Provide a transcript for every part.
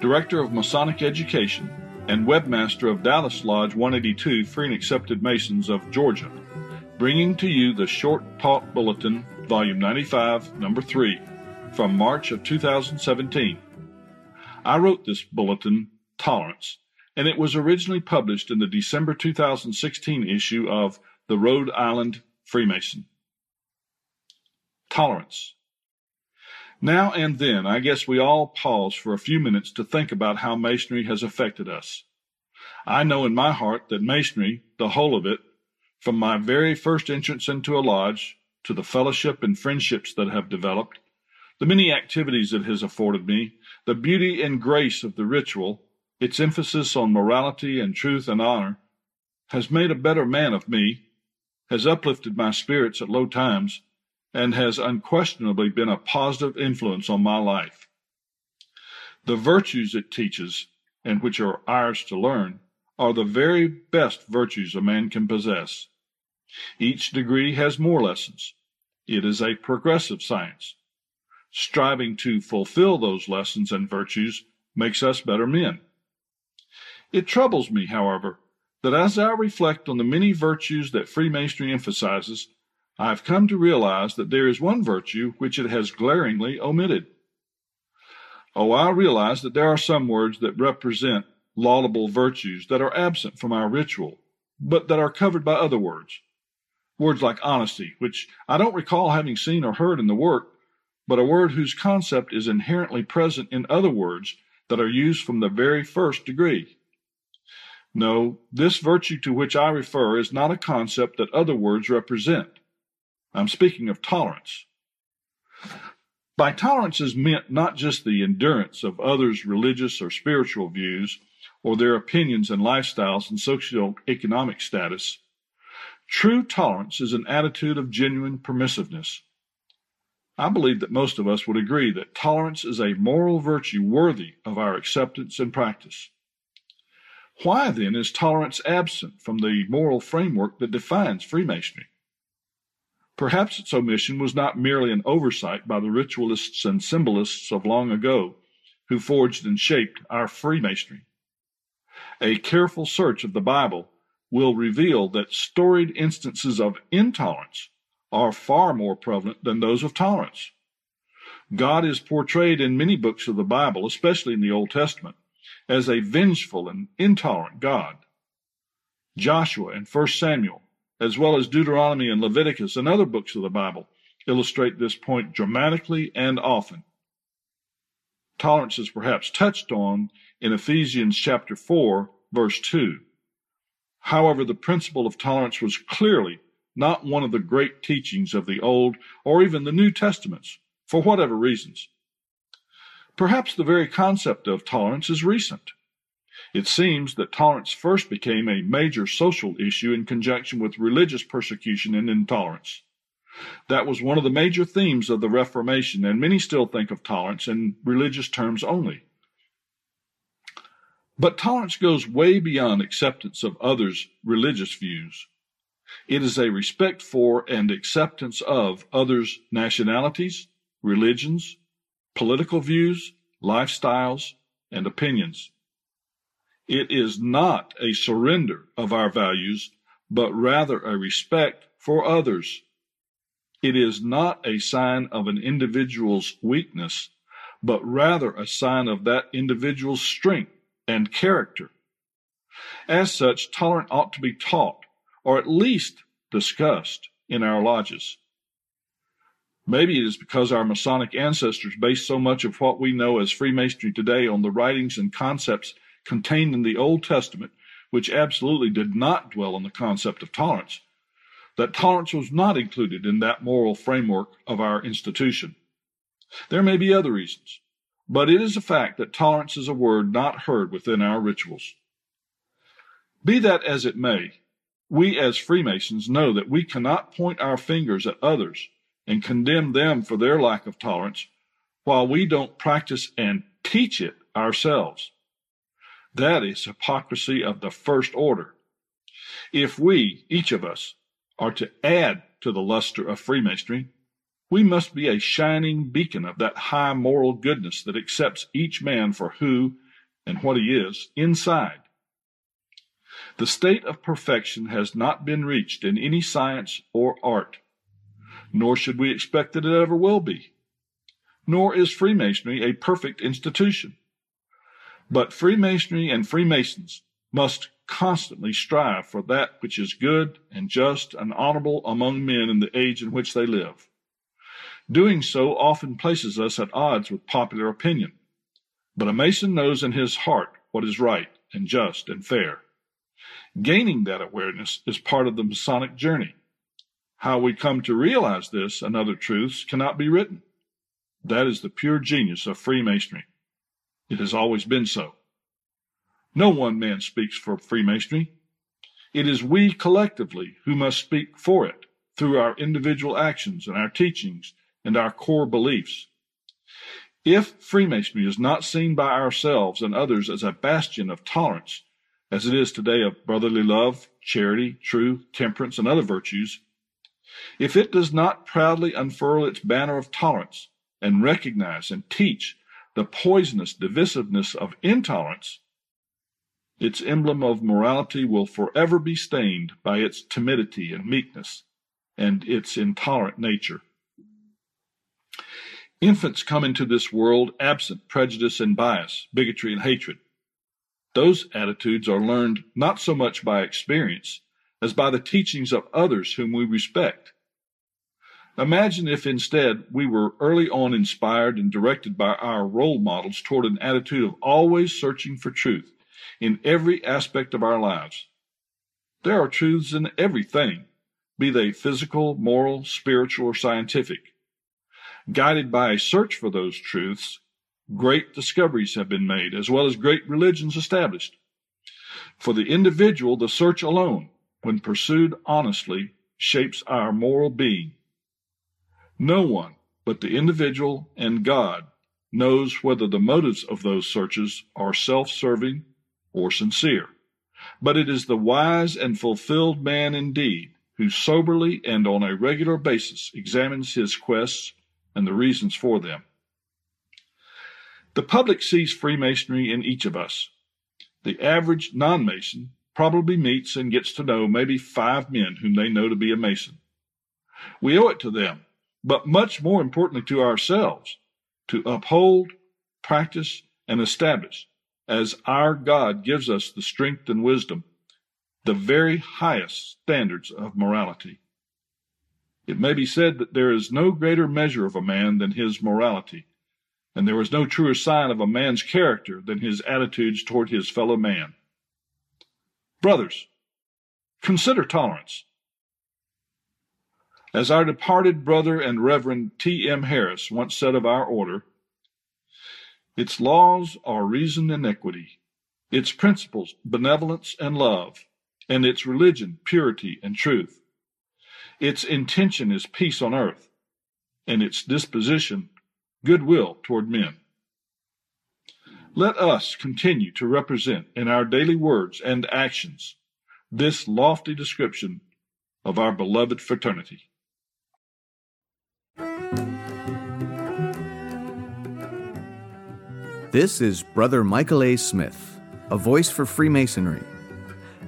Director of Masonic Education and Webmaster of Dallas Lodge 182 Free and Accepted Masons of Georgia, bringing to you the Short Talk Bulletin, Volume 95, Number 3, from March of 2017. I wrote this bulletin, Tolerance, and it was originally published in the December 2016 issue of the Rhode Island Freemason. Tolerance. Now and then, I guess we all pause for a few minutes to think about how Masonry has affected us. I know in my heart that Masonry, the whole of it, from my very first entrance into a lodge to the fellowship and friendships that have developed, the many activities it has afforded me, the beauty and grace of the ritual, its emphasis on morality and truth and honor, has made a better man of me, has uplifted my spirits at low times, and has unquestionably been a positive influence on my life. The virtues it teaches, and which are ours to learn, are the very best virtues a man can possess. Each degree has more lessons. It is a progressive science. Striving to fulfill those lessons and virtues makes us better men. It troubles me, however, that as I reflect on the many virtues that Freemasonry emphasizes, I have come to realize that there is one virtue which it has glaringly omitted. Oh, I realize that there are some words that represent laudable virtues that are absent from our ritual, but that are covered by other words. Words like honesty, which I don't recall having seen or heard in the work, but a word whose concept is inherently present in other words that are used from the very first degree. No, this virtue to which I refer is not a concept that other words represent. I'm speaking of tolerance. By tolerance is meant not just the endurance of others' religious or spiritual views, or their opinions and lifestyles and socio-economic status. True tolerance is an attitude of genuine permissiveness. I believe that most of us would agree that tolerance is a moral virtue worthy of our acceptance and practice. Why then is tolerance absent from the moral framework that defines Freemasonry? Perhaps its omission was not merely an oversight by the ritualists and symbolists of long ago who forged and shaped our Freemasonry. A careful search of the Bible will reveal that storied instances of intolerance are far more prevalent than those of tolerance. God is portrayed in many books of the Bible, especially in the Old Testament, as a vengeful and intolerant God. Joshua and 1 Samuel, as well as Deuteronomy and Leviticus and other books of the Bible, illustrate this point dramatically and often. Tolerance is perhaps touched on in Ephesians chapter 4, verse 2. However, the principle of tolerance was clearly not one of the great teachings of the Old or even the New Testaments, for whatever reasons. Perhaps the very concept of tolerance is recent. It seems that tolerance first became a major social issue in conjunction with religious persecution and intolerance. That was one of the major themes of the Reformation, and many still think of tolerance in religious terms only. But tolerance goes way beyond acceptance of others' religious views. It is a respect for and acceptance of others' nationalities, religions, political views, lifestyles, and opinions. It is not a surrender of our values, but rather a respect for others. It is not a sign of an individual's weakness, but rather a sign of that individual's strength and character. As such, tolerance ought to be taught, or at least discussed, in our lodges. Maybe it is because our Masonic ancestors based so much of what we know as Freemasonry today on the writings and concepts contained in the Old Testament, which absolutely did not dwell on the concept of tolerance, that tolerance was not included in that moral framework of our institution. There may be other reasons. but it is a fact that tolerance is a word not heard within our rituals. Be that as it may, we as Freemasons know that we cannot point our fingers at others and condemn them for their lack of tolerance while we don't practice and teach it ourselves. That is hypocrisy of the first order. If we, each of us, are to add to the luster of Freemasonry, we must be a shining beacon of that high moral goodness that accepts each man for who and what he is inside. The state of perfection has not been reached in any science or art, nor should we expect that it ever will be. Nor is Freemasonry a perfect institution. But Freemasonry and Freemasons must constantly strive for that which is good and just and honorable among men in the age in which they live. Doing so often places us at odds with popular opinion. But a Mason knows in his heart what is right and just and fair. Gaining that awareness is part of the Masonic journey. How we come to realize this and other truths cannot be written. That is the pure genius of Freemasonry. It has always been so. No one man speaks for Freemasonry. It is we collectively who must speak for it through our individual actions and our teachings and our core beliefs. If Freemasonry is not seen by ourselves and others as a bastion of tolerance, as it is today of brotherly love, charity, truth, temperance, and other virtues, if it does not proudly unfurl its banner of tolerance and recognize and teach the poisonous divisiveness of intolerance, its emblem of morality will forever be stained by its timidity and meekness and its intolerant nature. Infants come into this world absent prejudice and bias, bigotry and hatred. Those attitudes are learned not so much by experience as by the teachings of others whom we respect. Imagine if instead we were early on inspired and directed by our role models toward an attitude of always searching for truth in every aspect of our lives. There are truths in everything, be they physical, moral, spiritual, or scientific. Guided by a search for those truths, great discoveries have been made, as well as great religions established. For the individual, the search alone, when pursued honestly, shapes our moral being. No one but the individual and God knows whether the motives of those searches are self serving or sincere. But it is the wise and fulfilled man indeed who soberly and on a regular basis examines his quests and the reasons for them. The public sees Freemasonry in each of us. The average non Mason probably meets and gets to know maybe five men whom they know to be a Mason. We owe it to them, but much more importantly to ourselves, to uphold, practice, and establish, as our God gives us the strength and wisdom, the very highest standards of morality. It may be said that there is no greater measure of a man than his morality and there is no truer sign of a man's character than his attitudes toward his fellow man. Brothers, consider tolerance. As our departed brother and Reverend T. M. Harris once said of our order, its laws are reason and equity, its principles benevolence and love, and its religion purity and truth. Its intention is peace on earth, and its disposition goodwill toward men. Let us continue to represent in our daily words and actions this lofty description of our beloved fraternity. This is Brother Michael A. Smith, a voice for Freemasonry,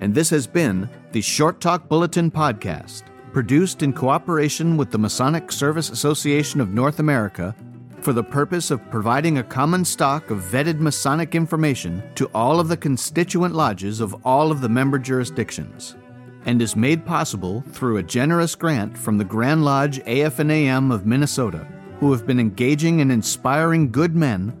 and this has been the Short Talk Bulletin Podcast, produced in cooperation with the Masonic Service Association of North America for the purpose of providing a common stock of vetted Masonic information to all of the constituent lodges of all of the member jurisdictions, and is made possible through a generous grant from the Grand Lodge AF&AM of Minnesota, who have been engaging and inspiring good men